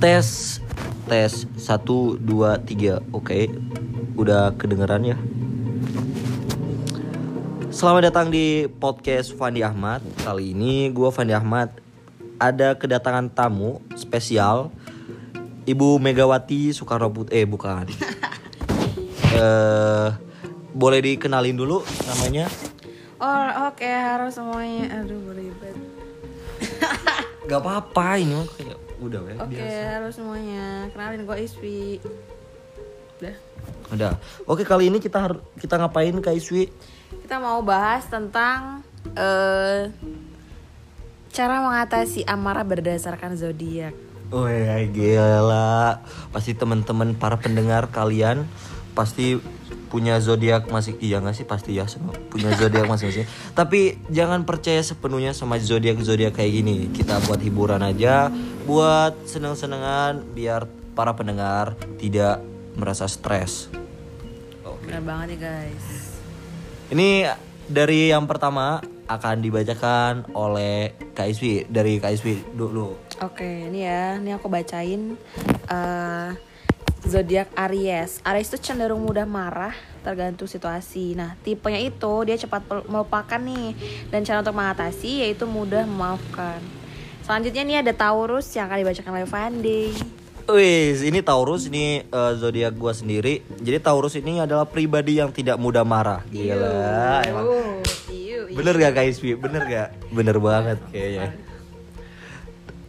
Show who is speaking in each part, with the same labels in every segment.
Speaker 1: Tes tes 1 2 3. Oke. Udah kedengeran ya? Selamat datang di podcast Fandi Ahmad. Kali ini gue Fandi Ahmad ada kedatangan tamu spesial Ibu Megawati Soekarno Putri. Eh bukan. eh boleh dikenalin dulu namanya?
Speaker 2: Oh oke harus semuanya. Aduh beribet.
Speaker 1: Gak apa-apa ini udah ya
Speaker 2: Oke
Speaker 1: biasa.
Speaker 2: harus semuanya. Kenalin gue Iswi. Udah.
Speaker 1: Udah. Oke kali ini kita har- kita ngapain Kak Iswi?
Speaker 2: Kita mau bahas tentang eh cara mengatasi amarah berdasarkan zodiak.
Speaker 1: Oh ya gila. Pasti teman-teman para pendengar kalian pasti punya zodiak masih iya nggak sih pasti ya semua punya zodiak masing-masing. Tapi jangan percaya sepenuhnya sama zodiak zodiak kayak gini. Kita buat hiburan aja, buat seneng-senengan biar para pendengar tidak merasa stres.
Speaker 2: Bener banget nih guys.
Speaker 1: Ini dari yang pertama akan dibacakan oleh Kak Iswi dari Kak Iswi dulu.
Speaker 2: Oke, ini ya, ini aku bacain eh zodiak Aries. Aries itu cenderung mudah marah tergantung situasi. Nah, tipenya itu dia cepat melupakan nih dan cara untuk mengatasi yaitu mudah memaafkan. Selanjutnya nih ada Taurus yang akan dibacakan oleh Fandi.
Speaker 1: Wih, ini Taurus ini eh, zodiak gua sendiri. Jadi Taurus ini adalah pribadi yang tidak mudah marah. Gila, emang.
Speaker 2: Oh, iu, iu.
Speaker 1: Bener gak Iswi? Bener gak? Bener banget kayaknya.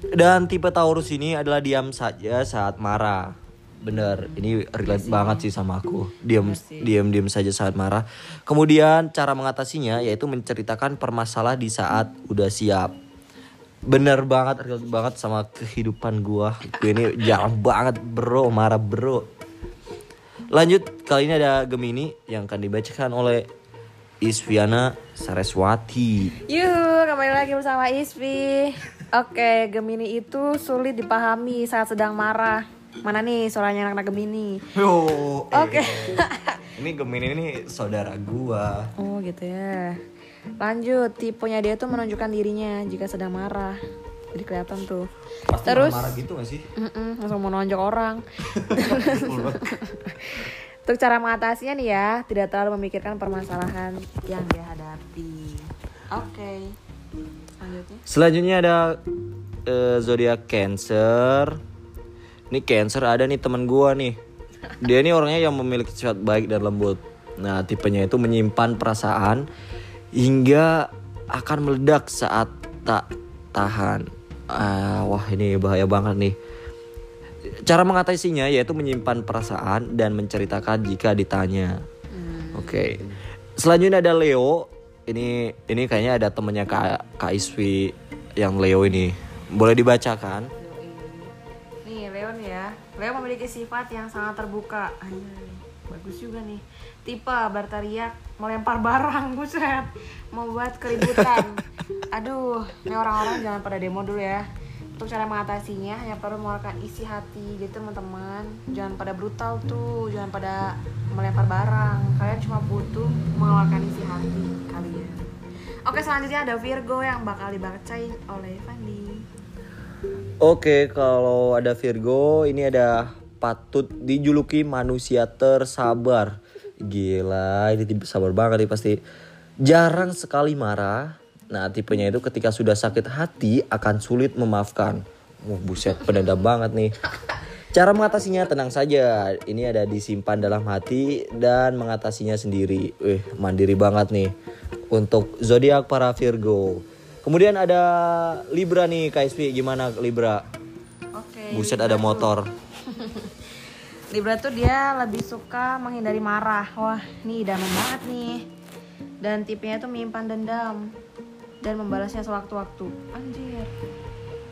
Speaker 1: Dan tipe Taurus ini adalah diam saja saat marah. Bener, ini relate banget sih sama aku. Diam, diam, diam saja saat marah. Kemudian cara mengatasinya yaitu menceritakan permasalahan di saat udah siap. Bener banget, relate banget sama kehidupan gua. Gue ini jarang banget bro, marah bro. Lanjut, kali ini ada Gemini yang akan dibacakan oleh Isviana Sareswati.
Speaker 2: Yuhu, kembali lagi bersama Isvi. Oke, Gemini itu sulit dipahami saat sedang marah. Mana nih suaranya anak-anak Gemini?
Speaker 1: Yo,
Speaker 2: Oke.
Speaker 1: ini Gemini ini saudara gua.
Speaker 2: Oh gitu ya. Lanjut, tipenya dia tuh menunjukkan dirinya jika sedang marah. Jadi kelihatan tuh.
Speaker 1: Pasti
Speaker 2: Terus-
Speaker 1: marah gitu gak sih?
Speaker 2: Mm-mm, langsung mau nonjok orang. Untuk cara mengatasinya nih ya, tidak terlalu memikirkan permasalahan yang dia hadapi. Oke. Selanjutnya.
Speaker 1: Selanjutnya ada eh, zodiak Cancer. Ini Cancer ada nih teman gua nih. Dia ini orangnya yang memiliki sifat baik dan lembut. Nah, tipenya itu menyimpan perasaan hingga akan meledak saat tak tahan. Ah, wah ini bahaya banget nih. Cara mengatasinya yaitu menyimpan perasaan dan menceritakan jika ditanya. Oke. Selanjutnya ada Leo. Ini ini kayaknya ada temennya Kak, Kak Iswi yang Leo ini. Boleh dibacakan?
Speaker 2: Leo memiliki sifat yang sangat terbuka. Anjay, bagus juga nih. Tipe berteriak, melempar barang, buset. Membuat keributan. Aduh, ini orang-orang jangan pada demo dulu ya. Untuk cara mengatasinya hanya perlu mengeluarkan isi hati gitu teman-teman. Jangan pada brutal tuh, jangan pada melempar barang. Kalian cuma butuh mengeluarkan isi hati kalian. Oke selanjutnya ada Virgo yang bakal dibacain oleh Fandi.
Speaker 1: Oke, kalau ada Virgo, ini ada patut dijuluki manusia tersabar. Gila, ini tipe sabar banget nih pasti. Jarang sekali marah. Nah, tipenya itu ketika sudah sakit hati akan sulit memaafkan. Wah, buset, pendendam banget nih. Cara mengatasinya tenang saja. Ini ada disimpan dalam hati dan mengatasinya sendiri. Wih, mandiri banget nih. Untuk zodiak para Virgo. Kemudian ada Libra nih, KSP gimana Libra?
Speaker 2: Oke.
Speaker 1: Buset ada motor.
Speaker 2: Libra tuh dia lebih suka menghindari marah. Wah, ini idaman banget nih. Dan tipenya tuh menyimpan dendam dan membalasnya sewaktu-waktu. Anjir.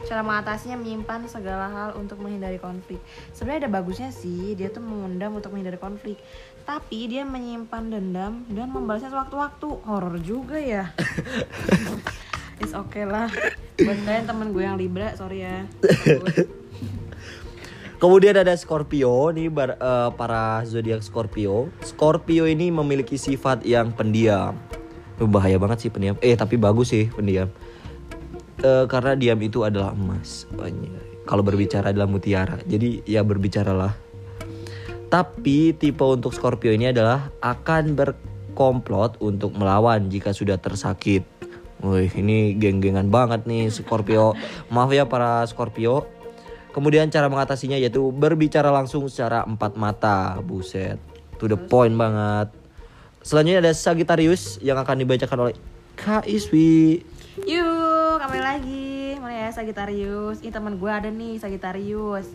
Speaker 2: Cara mengatasinya menyimpan segala hal untuk menghindari konflik. Sebenarnya ada bagusnya sih, dia tuh memendam untuk menghindari konflik. Tapi dia menyimpan dendam dan membalasnya sewaktu-waktu. Horor juga ya. It's okay lah. Buat kalian temen gue yang Libra, sorry ya.
Speaker 1: Kemudian ada Scorpio nih bar- eh, para zodiak Scorpio. Scorpio ini memiliki sifat yang pendiam. Itu bahaya banget sih pendiam. Eh tapi bagus sih pendiam. Eh, karena diam itu adalah emas. Kalau berbicara adalah mutiara. Jadi ya berbicaralah. Tapi tipe untuk Scorpio ini adalah akan berkomplot untuk melawan jika sudah tersakit. Wih, ini geng-gengan banget nih Scorpio. Maaf ya para Scorpio. Kemudian cara mengatasinya yaitu berbicara langsung secara empat mata. Buset, to the point banget. Selanjutnya ada Sagittarius yang akan dibacakan oleh Kak Iswi.
Speaker 2: Yuk, kembali lagi. Mana ya Sagittarius? Ini teman gue ada nih Sagittarius.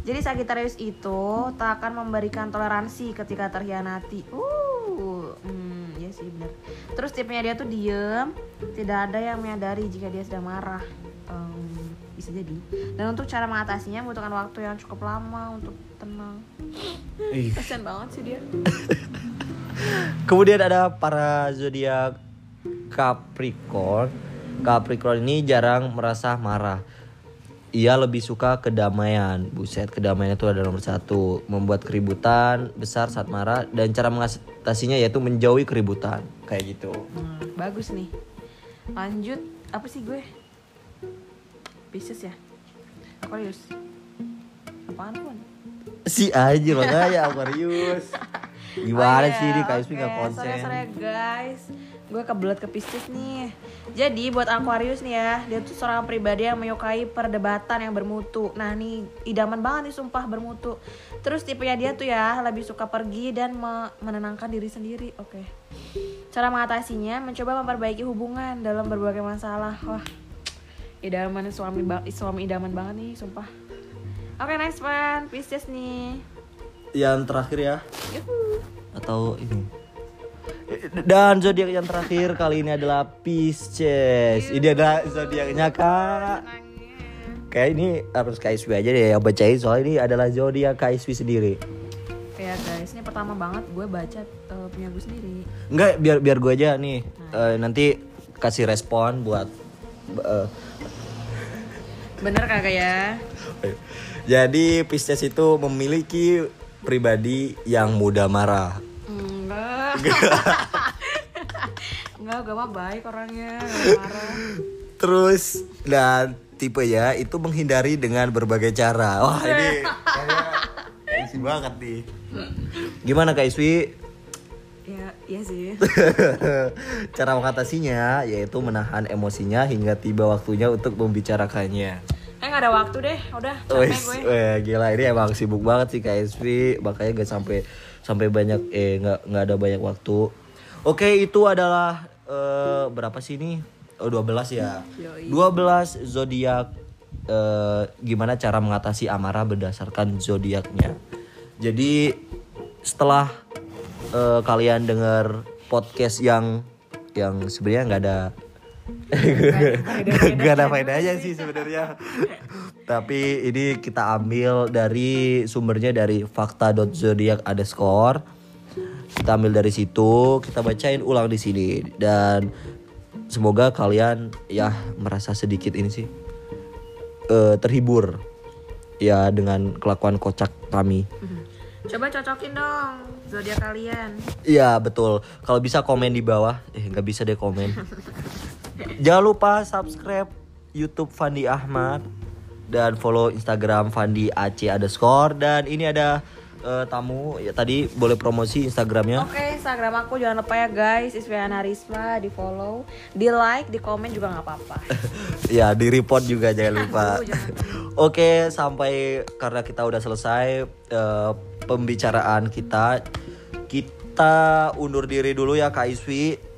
Speaker 2: Jadi Sagittarius itu tak akan memberikan toleransi ketika terhianati. Uh, hmm, ya sih benar. Terus tipenya dia tuh diem, tidak ada yang menyadari jika dia sedang marah. Em, bisa jadi. Dan untuk cara mengatasinya membutuhkan waktu yang cukup lama untuk tenang. Kasian banget sih dia.
Speaker 1: Kemudian ada para zodiak Capricorn. Capricorn ini jarang merasa marah. Ia lebih suka kedamaian. Buset, kedamaian itu adalah nomor satu. Membuat keributan besar saat marah dan cara mengatasinya yaitu menjauhi keributan. Kayak gitu.
Speaker 2: Hmm, bagus nih. Lanjut, apa sih gue? Pisces ya? Aquarius. Apaan tuh?
Speaker 1: Si aja makanya Aquarius. Gimana
Speaker 2: Oh,
Speaker 1: sih
Speaker 2: iya,
Speaker 1: ini Kak Ismi
Speaker 2: oke.
Speaker 1: nggak konsen?
Speaker 2: Sore-sore guys, gue kebelet ke Pisces nih. Jadi buat Aquarius nih ya, dia tuh seorang pribadi yang menyukai perdebatan yang bermutu. Nah nih idaman banget nih sumpah bermutu. Terus tipenya dia tuh ya lebih suka pergi dan me- menenangkan diri sendiri. Oke. Cara mengatasinya mencoba memperbaiki hubungan dalam berbagai masalah. Wah, idaman suami ba- suami idaman banget nih sumpah. Oke next one, Pisces nih.
Speaker 1: Yang terakhir ya.
Speaker 2: Yuhu.
Speaker 1: atau ini dan zodiak yang terakhir kali ini adalah Pisces ini adalah zodiaknya kak kayak ini harus Iswi aja deh yang bacain soalnya ini adalah zodiak Kak Iswi sendiri
Speaker 2: Kayak guys, ini pertama banget gue baca eh, punya gue sendiri.
Speaker 1: enggak biar biar gue aja nih Eh, nanti kasih respon buat eh,
Speaker 2: Bener kagak ya?
Speaker 1: jadi Pisces itu memiliki pribadi yang mudah marah
Speaker 2: Enggak. Enggak, gue mah baik orangnya, gak marah.
Speaker 1: Terus dan tipe ya itu menghindari dengan berbagai cara. Wah ini kayaknya isi banget nih. Gimana Kak Iswi?
Speaker 2: Ya, iya sih.
Speaker 1: cara mengatasinya yaitu menahan emosinya hingga tiba waktunya untuk membicarakannya.
Speaker 2: Eh gak ada waktu deh, udah capek
Speaker 1: Wes,
Speaker 2: gue.
Speaker 1: weh, gila ini emang sibuk banget sih Iswi, makanya gak sampai sampai banyak eh nggak nggak ada banyak waktu. Oke, itu adalah eh, berapa sih ini? Oh, 12 ya.
Speaker 2: Yoi.
Speaker 1: 12 zodiak eh, gimana cara mengatasi amarah berdasarkan zodiaknya. Jadi setelah eh, kalian dengar podcast yang yang sebenarnya nggak ada Gak ada faedahnya sih sebenarnya. Tapi ini kita ambil dari sumbernya dari fakta.zodiac underscore. Kita ambil dari situ, kita bacain ulang di sini dan semoga kalian ya merasa sedikit ini sih eh, terhibur ya dengan kelakuan kocak kami.
Speaker 2: Coba cocokin dong zodiak kalian.
Speaker 1: Iya betul. Kalau bisa komen di bawah. Eh nggak bisa deh komen. Jangan lupa subscribe YouTube Fandi Ahmad dan follow Instagram Fandi AC underscore dan ini ada eh, tamu ya tadi boleh promosi Instagramnya.
Speaker 2: Oke, Instagram aku jangan lupa ya guys, Iswiana Risma, di follow, di like, di komen juga nggak apa-apa.
Speaker 1: ya di report juga jangan lupa. Oke sampai karena kita udah selesai eh, pembicaraan kita kita undur diri dulu ya Kak Iswi.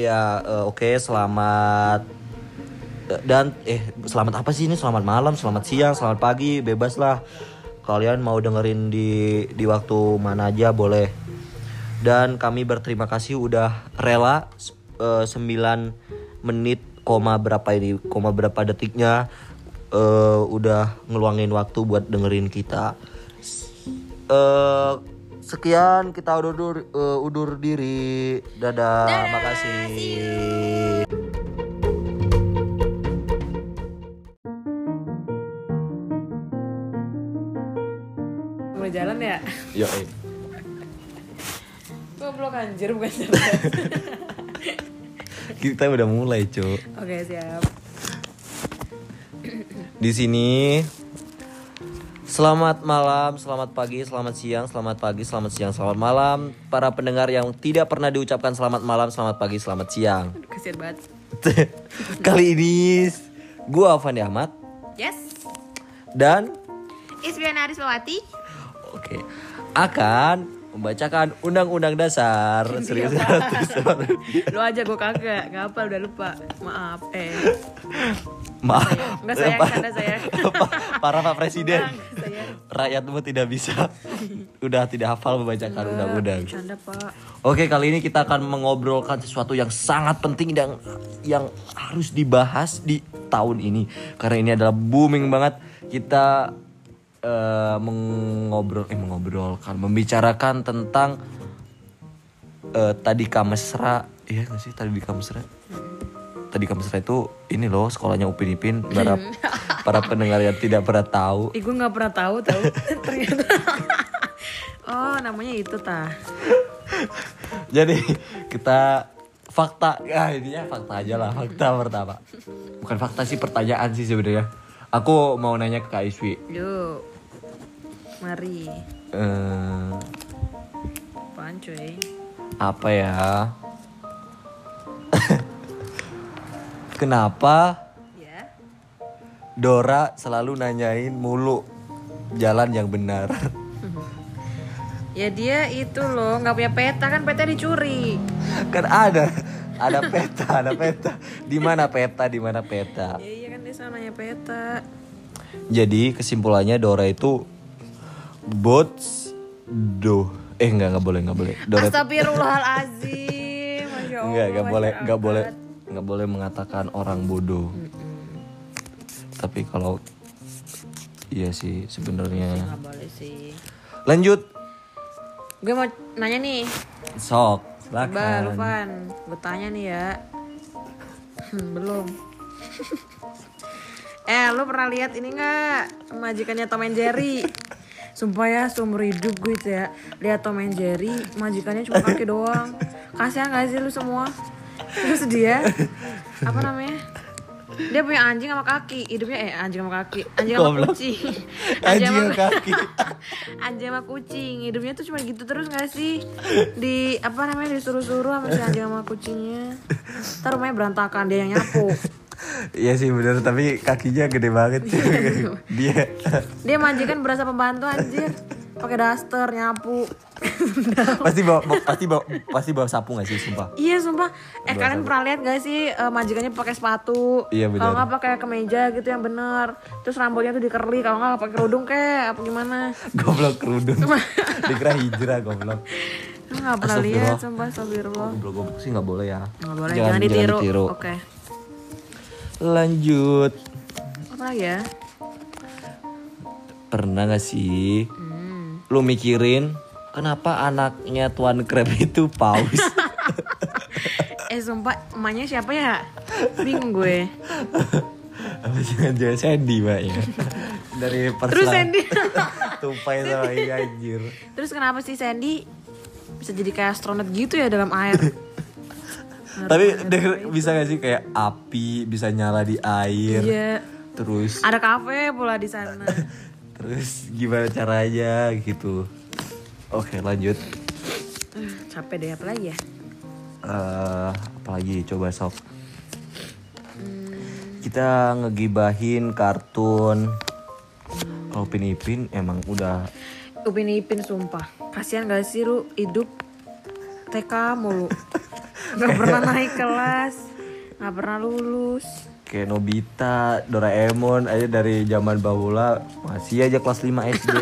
Speaker 1: Ya eh, oke selamat Eh, dan eh selamat apa sih ini? Selamat malam selamat siang selamat pagi bebas lah. Kalian mau dengerin di di waktu mana aja boleh. Dan kami berterima kasih udah rela eh, 9 menit koma berapa ini koma berapa detiknya eh, udah ngeluangin waktu buat dengerin kita. Eh sekian kita undur eh, undur diri dadah, makasih
Speaker 2: Mulai jalan ya?
Speaker 1: Yo,
Speaker 2: Goblok anjir bukan jalan.
Speaker 1: kita udah mulai, Cuk.
Speaker 2: Oke, siap.
Speaker 1: Di sini Selamat malam, selamat pagi, selamat siang, selamat pagi, selamat siang, selamat malam Para pendengar yang tidak pernah diucapkan selamat malam, selamat pagi, selamat siang
Speaker 2: banget.
Speaker 1: Kali ini gue Afandi Ahmad
Speaker 2: Yes.
Speaker 1: dan
Speaker 2: Isbiana Arismawati.
Speaker 1: Oke akan membacakan Undang-Undang Dasar
Speaker 2: Iya,
Speaker 1: 1945
Speaker 2: Lo aja gue kagak, nggak apa udah lupa. Maaf. Eh,
Speaker 1: Maaf
Speaker 2: nggak sayang, canda sayang.
Speaker 1: Para Pak Presiden
Speaker 2: saya.
Speaker 1: Rakyatmu tidak bisa Udah tidak hafal membacakan undang-undang. Oke kali ini kita akan mengobrolkan sesuatu yang sangat penting dan yang harus dibahas di tahun ini karena ini adalah booming banget kita eh, mengobrol eh mengobrolkan membicarakan tentang eh, tadi kamesra. Iya gak sih tadi kamesra? Tadi kamesra itu ini loh sekolahnya Upin Ipin. Para para pendengar yang tidak pernah tahu.
Speaker 2: Ih gue nggak pernah tahu tahu ternyata. oh namanya itu tah.
Speaker 1: Jadi kita fakta. Ya intinya fakta aja lah fakta pertama. Bukan fakta sih pertanyaan sih sebenarnya. Aku mau nanya ke Kak Iswi.
Speaker 2: Yuk. Mari.
Speaker 1: eh,
Speaker 2: Apaan cuy?
Speaker 1: apa ya kenapa
Speaker 2: Ya.
Speaker 1: Dora selalu nanyain mulu jalan yang benar
Speaker 2: Ya dia itu loh nggak punya peta kan peta dicuri.
Speaker 1: kan ada ada peta ada peta di mana peta di mana peta
Speaker 2: Ya iya kan dia selalu nanya peta.
Speaker 1: Jadi kesimpulannya Dora itu bots do eh enggak enggak boleh enggak boleh Dora itu-
Speaker 2: Astagfirullahalazim.
Speaker 1: Enggak enggak boleh enggak
Speaker 2: masyarakat.
Speaker 1: boleh enggak boleh mengatakan orang bodoh. Tapi kalau iya sih sebenarnya.
Speaker 2: Nggak boleh sih.
Speaker 1: Lanjut
Speaker 2: Gue mau nanya nih.
Speaker 1: sok silakan.
Speaker 2: lu Van, gue tanya nih ya. Hmm, Belum. eh, lu pernah lihat ini nggak majikannya Tom and Jerry? Sumpah ya, seumur hidup gue itu ya Lihat Tom and Jerry, majikannya cuma kaki doang Kasihan gak sih lu semua? Terus dia, apa namanya? Dia punya anjing sama kaki Hidupnya, eh anjing sama kaki Anjing sama kucing
Speaker 1: Anjing
Speaker 2: sama-
Speaker 1: sama kaki.
Speaker 2: anjing sama kucing hidupnya tuh cuma gitu terus gak sih di apa namanya disuruh-suruh sama si anjing sama kucingnya ntar rumahnya berantakan dia yang nyapu
Speaker 1: Iya sih bener. Tapi kakinya gede banget. Dia.
Speaker 2: Dia majikan berasa pembantu anjir. Pakai daster nyapu.
Speaker 1: Pasti bawa bawa- pasti bawa pasti bawa sapu gak sih sumpah.
Speaker 2: iya sumpah. Eh kalian pernah lihat gak sih eh, majikannya pakai sepatu?
Speaker 1: Iya,
Speaker 2: kalau nggak pakai kemeja gitu yang bener. Terus rambutnya tuh dikerli kalau nggak pakai kerudung kayak apa gimana?
Speaker 1: Goblok kerudung. Dikira hijrah goblok.
Speaker 2: Nggak pernah lihat sumpah astagfirullah.
Speaker 1: Goblok goblok. Sih nggak boleh ya.
Speaker 2: nggak boleh jangan, ditiru, oke
Speaker 1: Lanjut.
Speaker 2: apa lagi ya
Speaker 1: Pernah gak sih
Speaker 2: Hmm.
Speaker 1: lu mikirin kenapa anaknya Tuan Crab itu paus?
Speaker 2: Eh sumpah emaknya siapa ya? Bingung gue
Speaker 1: Apa jangan jangan Sandy mbak ya? Dari persela
Speaker 2: Terus Sandy
Speaker 1: tupai sama ini anjir.
Speaker 2: Terus kenapa sih Sandy bisa jadi kayak astronot gitu ya dalam air?
Speaker 1: Tapi denger, bisa gak sih kayak api bisa nyala di air?
Speaker 2: Iya.
Speaker 1: Terus?
Speaker 2: Ada kafe pula di sana.
Speaker 1: Terus gimana caranya gitu? Oke lanjut.
Speaker 2: Uh, Capek deh apa lagi ya?
Speaker 1: eh apalagi coba sok kita ngegibahin kartun. Kalau Upin Ipin emang udah
Speaker 2: Upin Ipin sumpah. Kasian gak sih lu hidup TK mulu Gak pernah naik kelas Gak pernah lulus
Speaker 1: kayak Nobita, Doraemon aja dari zaman bahula masih aja kelas 5 SD.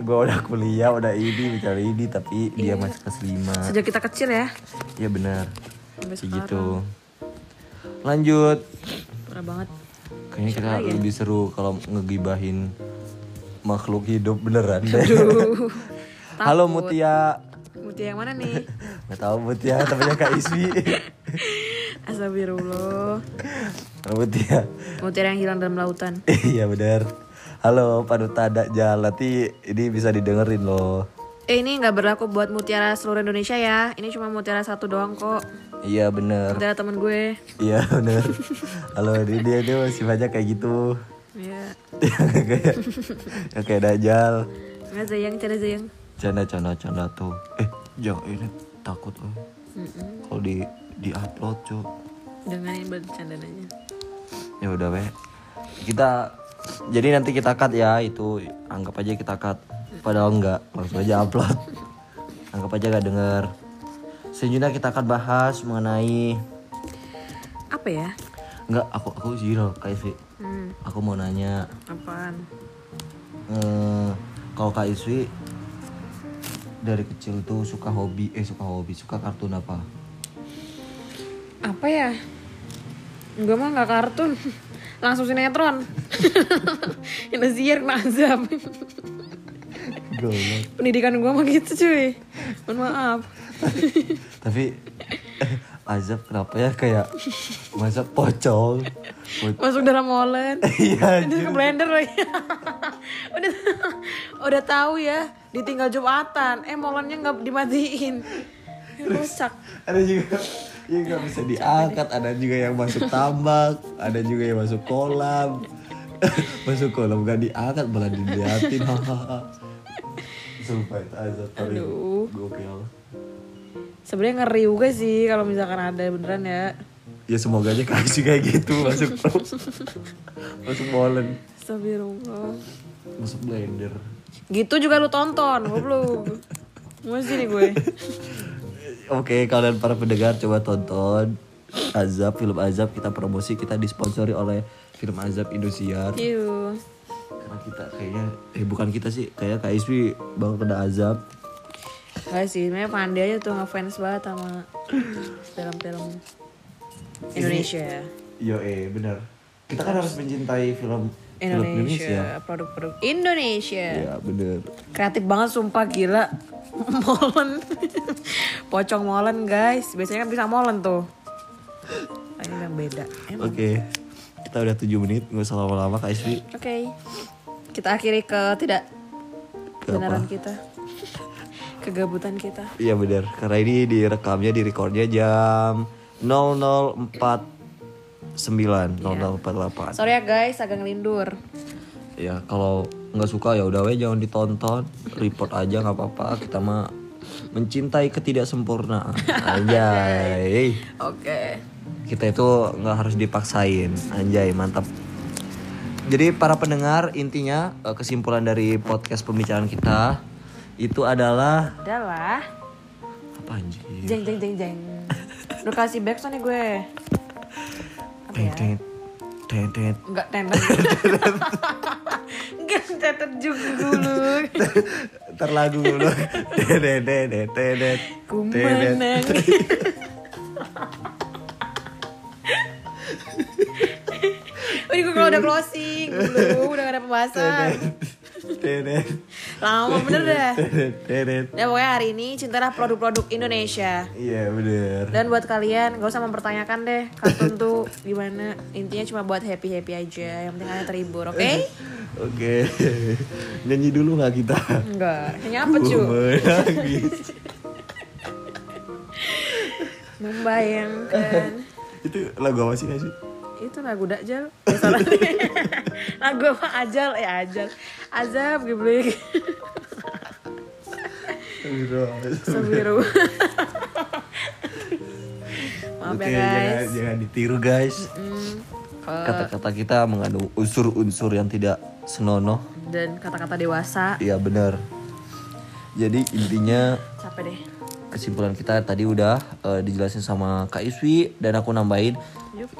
Speaker 1: gue udah kuliah, udah ini, bicara ini tapi dia masih kelas 5.
Speaker 2: Sejak kita kecil ya
Speaker 1: Iya benar. Kayak gitu. Lanjut.
Speaker 2: Parah banget
Speaker 1: Kayaknya kita lebih seru kalau ngegibahin makhluk hidup beneran. Halo Mutia.
Speaker 2: Mutia yang mana nih?
Speaker 1: Gak tahu Mutia, temennya Kak Iswi.
Speaker 2: Astagfirullah
Speaker 1: Mutia.
Speaker 2: Mutiara yang hilang dalam lautan
Speaker 1: Iya benar. Halo Paduta ada jalan nanti ini bisa didengerin loh.
Speaker 2: Eh ini nggak berlaku buat mutiara seluruh Indonesia ya Ini cuma mutiara satu doang kok
Speaker 1: Iya bener.
Speaker 2: Mutiara temen gue
Speaker 1: Iya bener. Halo dia dia dia masih banyak kayak gitu. yang kayak kayak dajal
Speaker 2: Nggak sayang, cara sayang.
Speaker 1: Canda canda canda tuh. Eh jangan ini takut eh. kalau di di upload cu
Speaker 2: Jangan ini bercanda aja.
Speaker 1: ya udah weh kita jadi nanti kita cut ya itu. Anggap aja kita cut. Padahal enggak langsung aja upload. Anggap aja gak denger. Selanjutnya kita akan bahas mengenai
Speaker 2: Apa ya?
Speaker 1: enggak aku aku zero kayak sih.
Speaker 2: Hmm,
Speaker 1: aku mau nanya.
Speaker 2: Apaan?
Speaker 1: eh, kalau kak Iswi dari kecil tuh suka hobi eh suka hobi suka kartun apa
Speaker 2: Apa ya? Gue mah nggak kartun. Langsung sinetron. Indosiar.
Speaker 1: Goblok.
Speaker 2: Pendidikan gue mah gitu cuy. Mohon maaf.
Speaker 1: tapi azab kenapa ya kayak masa pocong Po-
Speaker 2: Masuk dalam molen.
Speaker 1: iya
Speaker 2: ke blender lagi. udah udah tahu ya, ditinggal Jumatan. Eh molennya nggak dimatiin. Rusak.
Speaker 1: ada juga yang nggak bisa diangkat ada juga yang masuk tambak ada juga yang masuk kolam masuk kolam gak diangkat malah diliatin hahaha sumpah itu azab
Speaker 2: Aduh.
Speaker 1: gokil
Speaker 2: Sebenarnya ngeri juga sih kalau misalkan ada beneran ya.
Speaker 1: ya semoga aja kasih kayak gitu masuk masuk molen
Speaker 2: Astagfirullah.
Speaker 1: masuk blender
Speaker 2: Gitu juga lu tonton, goblok. Masih nih gue.
Speaker 1: Oke, kalian para pendengar coba tonton Azab, film Azab kita promosi kita disponsori oleh film Azab Indosiar. Karena kita kayaknya eh bukan kita sih, kayak Kak Iswi bakal kena Azab.
Speaker 2: Gak sih, sebenarnya Pandi aja tuh ngefans banget sama film-film Indonesia.
Speaker 1: Yo eh bener. Kita kan harus mencintai film Indonesia.
Speaker 2: Indonesia, produk-produk Indonesia.
Speaker 1: Iya bener.
Speaker 2: Kreatif banget sumpah gila. molen. Pocong molen guys. Biasanya kan bisa molen tuh. Ini yang beda.
Speaker 1: Oke, kita udah 7 menit, nggak usah lama-lama Kak Iswi.
Speaker 2: Oke. Kita akhiri ke tidak
Speaker 1: Ke
Speaker 2: benaran
Speaker 1: apa?
Speaker 2: kita. Kegabutan kita.
Speaker 1: Iya bener, karena ini direkamnya, direcordnya jam 0049, 0048.
Speaker 2: Sorry ya guys, agak ngelindur.
Speaker 1: ya kalau nggak suka ya udah weh jangan ditonton report aja nggak apa-apa kita mah mencintai ketidaksempurnaan anjay
Speaker 2: Oke.
Speaker 1: kita itu nggak harus dipaksain anjay mantap jadi para pendengar intinya eh, kesimpulan dari podcast pembicaraan kita itu adalah
Speaker 2: Adalah
Speaker 1: apa anjir
Speaker 2: jeng jeng jeng jeng. Udah kasih backsound nih gue. Ya?
Speaker 1: Tet.
Speaker 2: Enggak tenet. Enggak tenet juga dulu.
Speaker 1: Ntar lagu dulu Tet, tet, tet, tet, tet.
Speaker 2: Ku
Speaker 1: Tet, tet.
Speaker 2: menangis. Udah gue kalau udah closing dulu, udah gak ada pembahasan. Lama bener dah. Ya pokoknya hari ini cintalah produk-produk Indonesia.
Speaker 1: Iya bener
Speaker 2: Dan buat kalian gak usah mempertanyakan deh kartun tuh gimana. Intinya cuma buat happy-happy aja. Yang penting kalian terhibur, oke?
Speaker 1: Oke, nyanyi dulu nggak kita?
Speaker 2: Enggak. Hanya apa
Speaker 1: Ku
Speaker 2: cu?
Speaker 1: menangis.
Speaker 2: Membayangkan.
Speaker 1: Itu lagu apa sih?
Speaker 2: Itu lagu Dajjal. Ya salah. lagu apa Ajal? Eh Ajal. Azab geblek. Sabiru. Maaf
Speaker 1: Oke,
Speaker 2: ya
Speaker 1: jangan,
Speaker 2: guys.
Speaker 1: jangan ditiru guys.
Speaker 2: Eh,
Speaker 1: Kata-kata kita mengandung unsur-unsur yang tidak senonoh.
Speaker 2: dan kata-kata dewasa.
Speaker 1: Iya benar. Jadi intinya
Speaker 2: Capek deh.
Speaker 1: kesimpulan kita tadi udah eh, dijelasin sama Kak Iswi dan aku nambahin.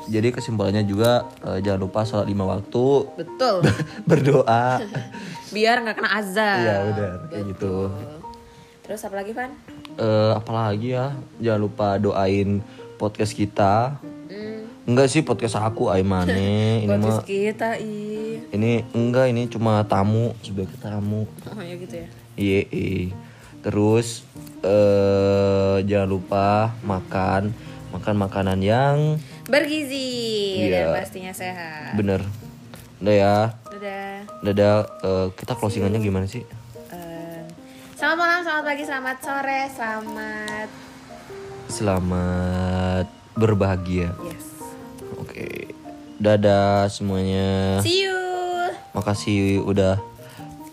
Speaker 1: Jadi kesimpulannya juga eh, jangan lupa sholat lima waktu,
Speaker 2: Betul.
Speaker 1: berdoa.
Speaker 2: Biar nggak kena azab.
Speaker 1: Iya benar kayak gitu.
Speaker 2: Terus apa lagi, Van?
Speaker 1: eh apalagi ya jangan lupa doain podcast kita
Speaker 2: Hmm,
Speaker 1: enggak sih podcast aku Aimane ini mah
Speaker 2: podcast kita, ih.
Speaker 1: ini enggak ini cuma tamu sebagai tamu
Speaker 2: Oh ya gitu ya.
Speaker 1: iya iya. terus eh jangan lupa makan makan makanan yang
Speaker 2: Bergizi
Speaker 1: Iya.
Speaker 2: dan pastinya sehat.
Speaker 1: bener udah ya
Speaker 2: Dadah.
Speaker 1: dadah eh, kita closingannya gimana sih
Speaker 2: Eh, selamat malam, selamat pagi, selamat sore, selamat
Speaker 1: selamat berbahagia
Speaker 2: yes.
Speaker 1: oke dadah semuanya
Speaker 2: See you.
Speaker 1: makasih udah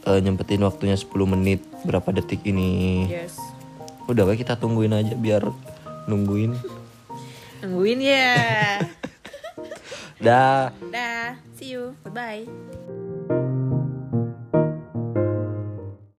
Speaker 1: eh, nyempetin waktunya 10 menit berapa detik ini.
Speaker 2: Yes.
Speaker 1: Udah baik kita tungguin aja biar nungguin.
Speaker 2: Nungguin ya.
Speaker 1: Dah.
Speaker 2: Dah. See you. Bye bye.